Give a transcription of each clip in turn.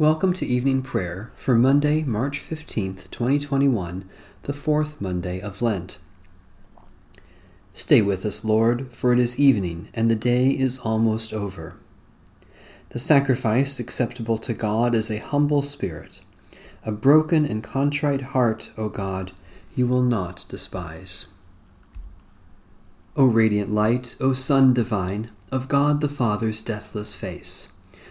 Welcome to evening prayer for Monday, March 15th, 2021, the fourth Monday of Lent. Stay with us, Lord, for it is evening, and the day is almost over. The sacrifice acceptable to God is a humble spirit. A broken and contrite heart, O God, you will not despise. O radiant light, O Sun divine, of God the Father's deathless face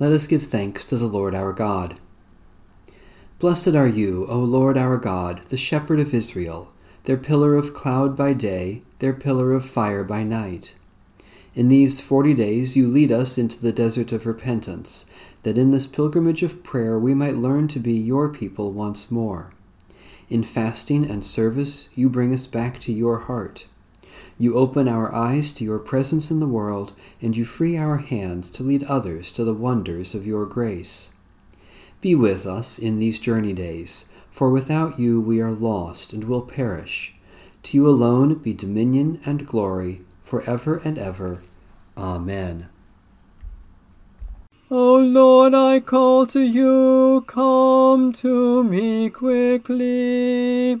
Let us give thanks to the Lord our God. Blessed are you, O Lord our God, the shepherd of Israel, their pillar of cloud by day, their pillar of fire by night. In these forty days you lead us into the desert of repentance, that in this pilgrimage of prayer we might learn to be your people once more. In fasting and service you bring us back to your heart. You open our eyes to your presence in the world, and you free our hands to lead others to the wonders of your grace. Be with us in these journey days, for without you we are lost and will perish. To you alone be dominion and glory, for ever and ever. Amen. O Lord, I call to you, come to me quickly.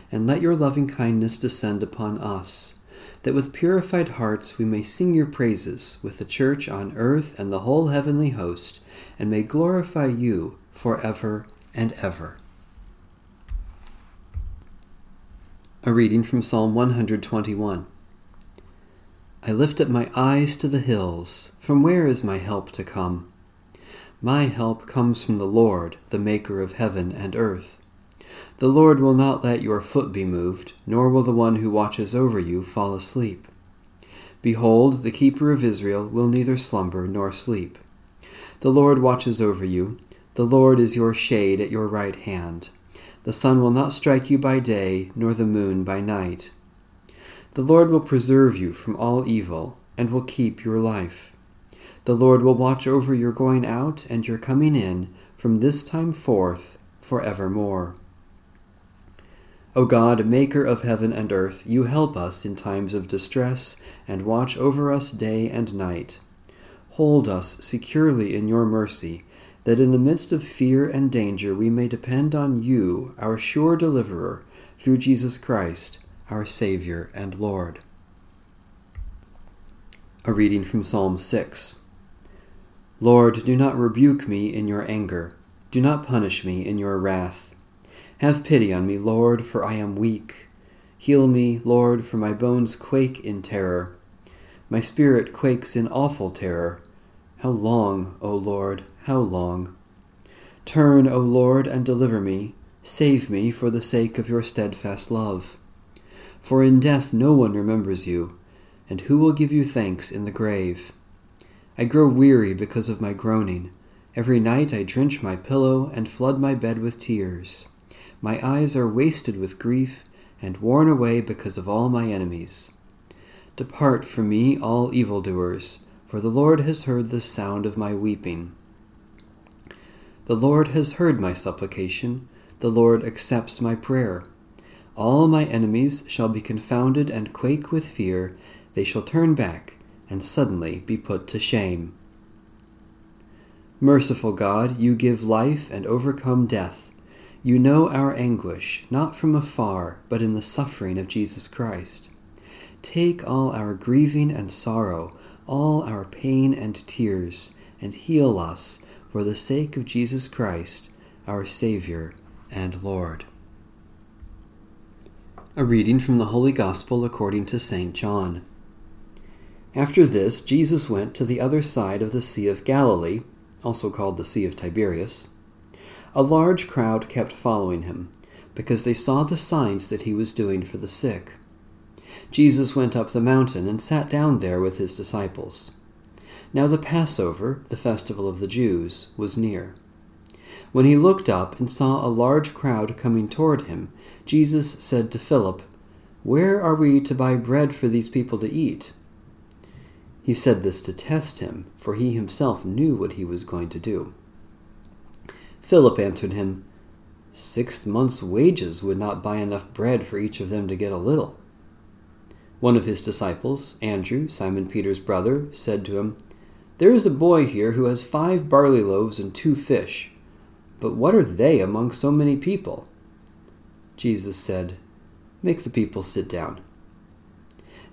and let your loving kindness descend upon us, that with purified hearts we may sing your praises with the church on earth and the whole heavenly host, and may glorify you for ever and ever. A reading from Psalm 121. I lift up my eyes to the hills. From where is my help to come? My help comes from the Lord, the Maker of heaven and earth. The Lord will not let your foot be moved, nor will the one who watches over you fall asleep. Behold, the keeper of Israel will neither slumber nor sleep. The Lord watches over you. The Lord is your shade at your right hand. The sun will not strike you by day, nor the moon by night. The Lord will preserve you from all evil, and will keep your life. The Lord will watch over your going out and your coming in from this time forth for evermore. O God, maker of heaven and earth, you help us in times of distress and watch over us day and night. Hold us securely in your mercy, that in the midst of fear and danger we may depend on you, our sure deliverer, through Jesus Christ, our Savior and Lord. A reading from Psalm 6. Lord, do not rebuke me in your anger, do not punish me in your wrath. Have pity on me, Lord, for I am weak. Heal me, Lord, for my bones quake in terror. My spirit quakes in awful terror. How long, O Lord, how long? Turn, O Lord, and deliver me. Save me for the sake of your steadfast love. For in death no one remembers you, and who will give you thanks in the grave? I grow weary because of my groaning. Every night I drench my pillow and flood my bed with tears. My eyes are wasted with grief and worn away because of all my enemies. Depart from me, all evildoers, for the Lord has heard the sound of my weeping. The Lord has heard my supplication, the Lord accepts my prayer. All my enemies shall be confounded and quake with fear, they shall turn back and suddenly be put to shame. Merciful God, you give life and overcome death. You know our anguish, not from afar, but in the suffering of Jesus Christ. Take all our grieving and sorrow, all our pain and tears, and heal us for the sake of Jesus Christ, our Saviour and Lord. A reading from the Holy Gospel according to St. John. After this, Jesus went to the other side of the Sea of Galilee, also called the Sea of Tiberias a large crowd kept following him, because they saw the signs that he was doing for the sick. Jesus went up the mountain and sat down there with his disciples. Now the Passover, the festival of the Jews, was near. When he looked up and saw a large crowd coming toward him, Jesus said to Philip, Where are we to buy bread for these people to eat? He said this to test him, for he himself knew what he was going to do. Philip answered him, Six months' wages would not buy enough bread for each of them to get a little. One of his disciples, Andrew, Simon Peter's brother, said to him, There is a boy here who has five barley loaves and two fish. But what are they among so many people? Jesus said, Make the people sit down.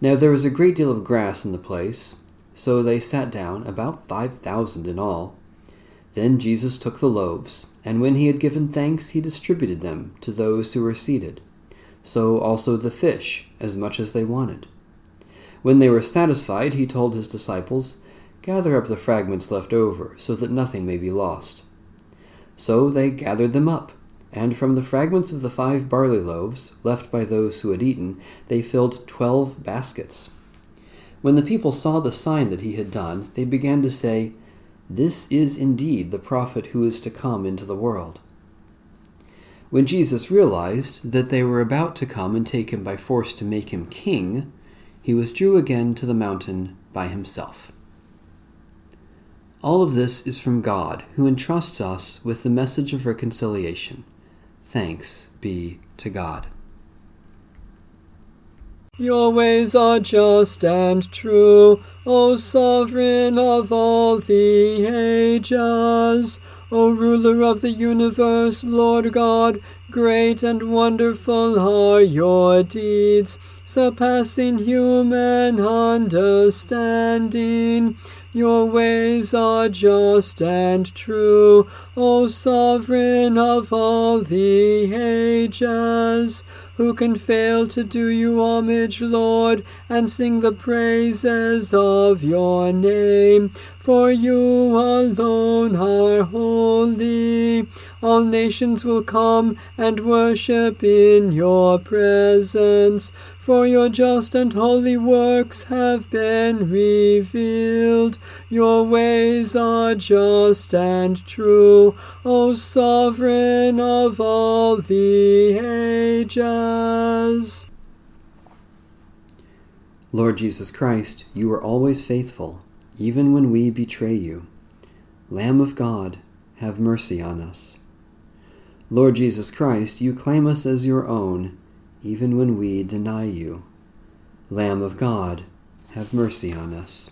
Now there was a great deal of grass in the place, so they sat down, about five thousand in all. Then Jesus took the loaves, and when he had given thanks, he distributed them to those who were seated. So also the fish, as much as they wanted. When they were satisfied, he told his disciples, Gather up the fragments left over, so that nothing may be lost. So they gathered them up, and from the fragments of the five barley loaves, left by those who had eaten, they filled twelve baskets. When the people saw the sign that he had done, they began to say, this is indeed the prophet who is to come into the world. When Jesus realized that they were about to come and take him by force to make him king, he withdrew again to the mountain by himself. All of this is from God, who entrusts us with the message of reconciliation. Thanks be to God. Your ways are just and true, O sovereign of all the ages. O ruler of the universe, Lord God, great and wonderful are your deeds, surpassing human understanding. Your ways are just and true, O sovereign of all the ages. Who can fail to do you homage, Lord, and sing the praises of your name? For you alone are holy. All nations will come and worship in your presence, for your just and holy works have been revealed. Your ways are just and true, O sovereign of all the ages. Lord Jesus Christ, you are always faithful, even when we betray you. Lamb of God, have mercy on us. Lord Jesus Christ, you claim us as your own, even when we deny you. Lamb of God, have mercy on us.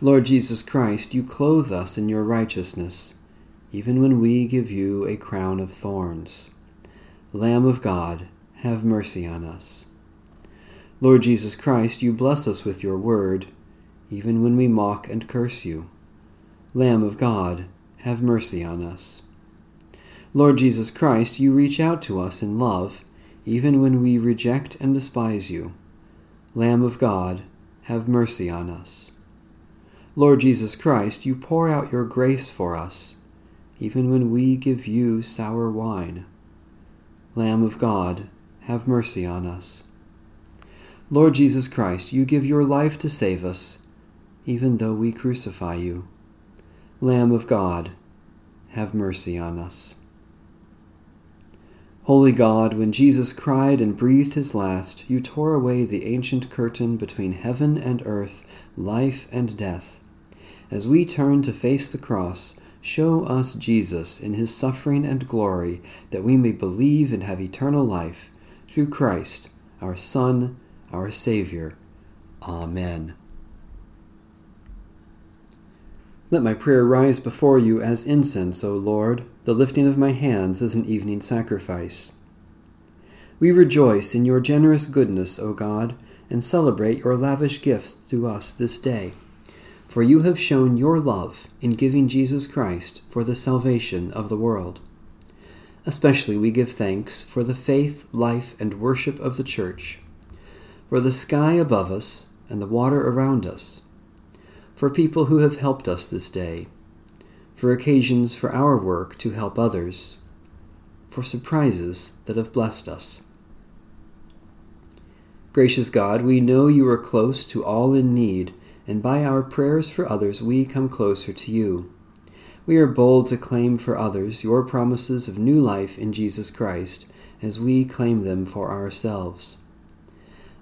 Lord Jesus Christ, you clothe us in your righteousness, even when we give you a crown of thorns. Lamb of God, have mercy on us. Lord Jesus Christ, you bless us with your word, even when we mock and curse you. Lamb of God, have mercy on us. Lord Jesus Christ, you reach out to us in love, even when we reject and despise you. Lamb of God, have mercy on us. Lord Jesus Christ, you pour out your grace for us, even when we give you sour wine. Lamb of God, have mercy on us. Lord Jesus Christ, you give your life to save us, even though we crucify you. Lamb of God, have mercy on us. Holy God, when Jesus cried and breathed his last, you tore away the ancient curtain between heaven and earth, life and death. As we turn to face the cross, show us Jesus in his suffering and glory, that we may believe and have eternal life, through Christ, our Son, our Savior. Amen. Let my prayer rise before you as incense, O Lord, the lifting of my hands as an evening sacrifice. We rejoice in your generous goodness, O God, and celebrate your lavish gifts to us this day. For you have shown your love in giving Jesus Christ for the salvation of the world. Especially we give thanks for the faith, life, and worship of the Church, for the sky above us and the water around us for people who have helped us this day, for occasions for our work to help others, for surprises that have blessed us. Gracious God, we know you are close to all in need, and by our prayers for others we come closer to you. We are bold to claim for others your promises of new life in Jesus Christ as we claim them for ourselves.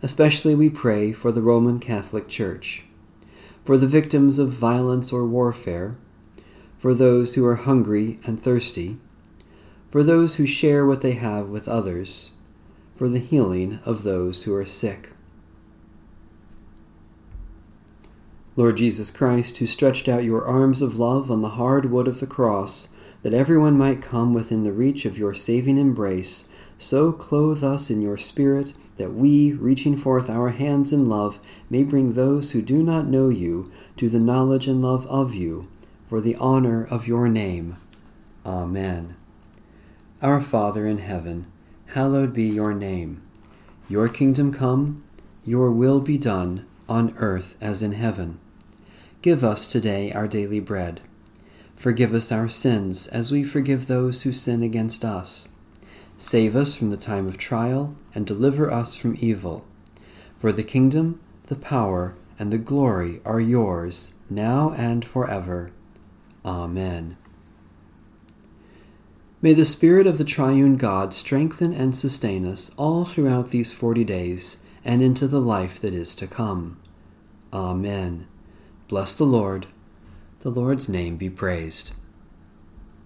Especially we pray for the Roman Catholic Church for the victims of violence or warfare, for those who are hungry and thirsty, for those who share what they have with others, for the healing of those who are sick. Lord Jesus Christ, who stretched out your arms of love on the hard wood of the cross, that everyone might come within the reach of your saving embrace, so clothe us in your Spirit that we, reaching forth our hands in love, may bring those who do not know you to the knowledge and love of you, for the honor of your name. Amen. Our Father in heaven, hallowed be your name. Your kingdom come, your will be done, on earth as in heaven. Give us today our daily bread. Forgive us our sins as we forgive those who sin against us Save us from the time of trial, and deliver us from evil. For the kingdom, the power, and the glory are yours, now and forever. Amen. May the Spirit of the Triune God strengthen and sustain us all throughout these forty days and into the life that is to come. Amen. Bless the Lord. The Lord's name be praised.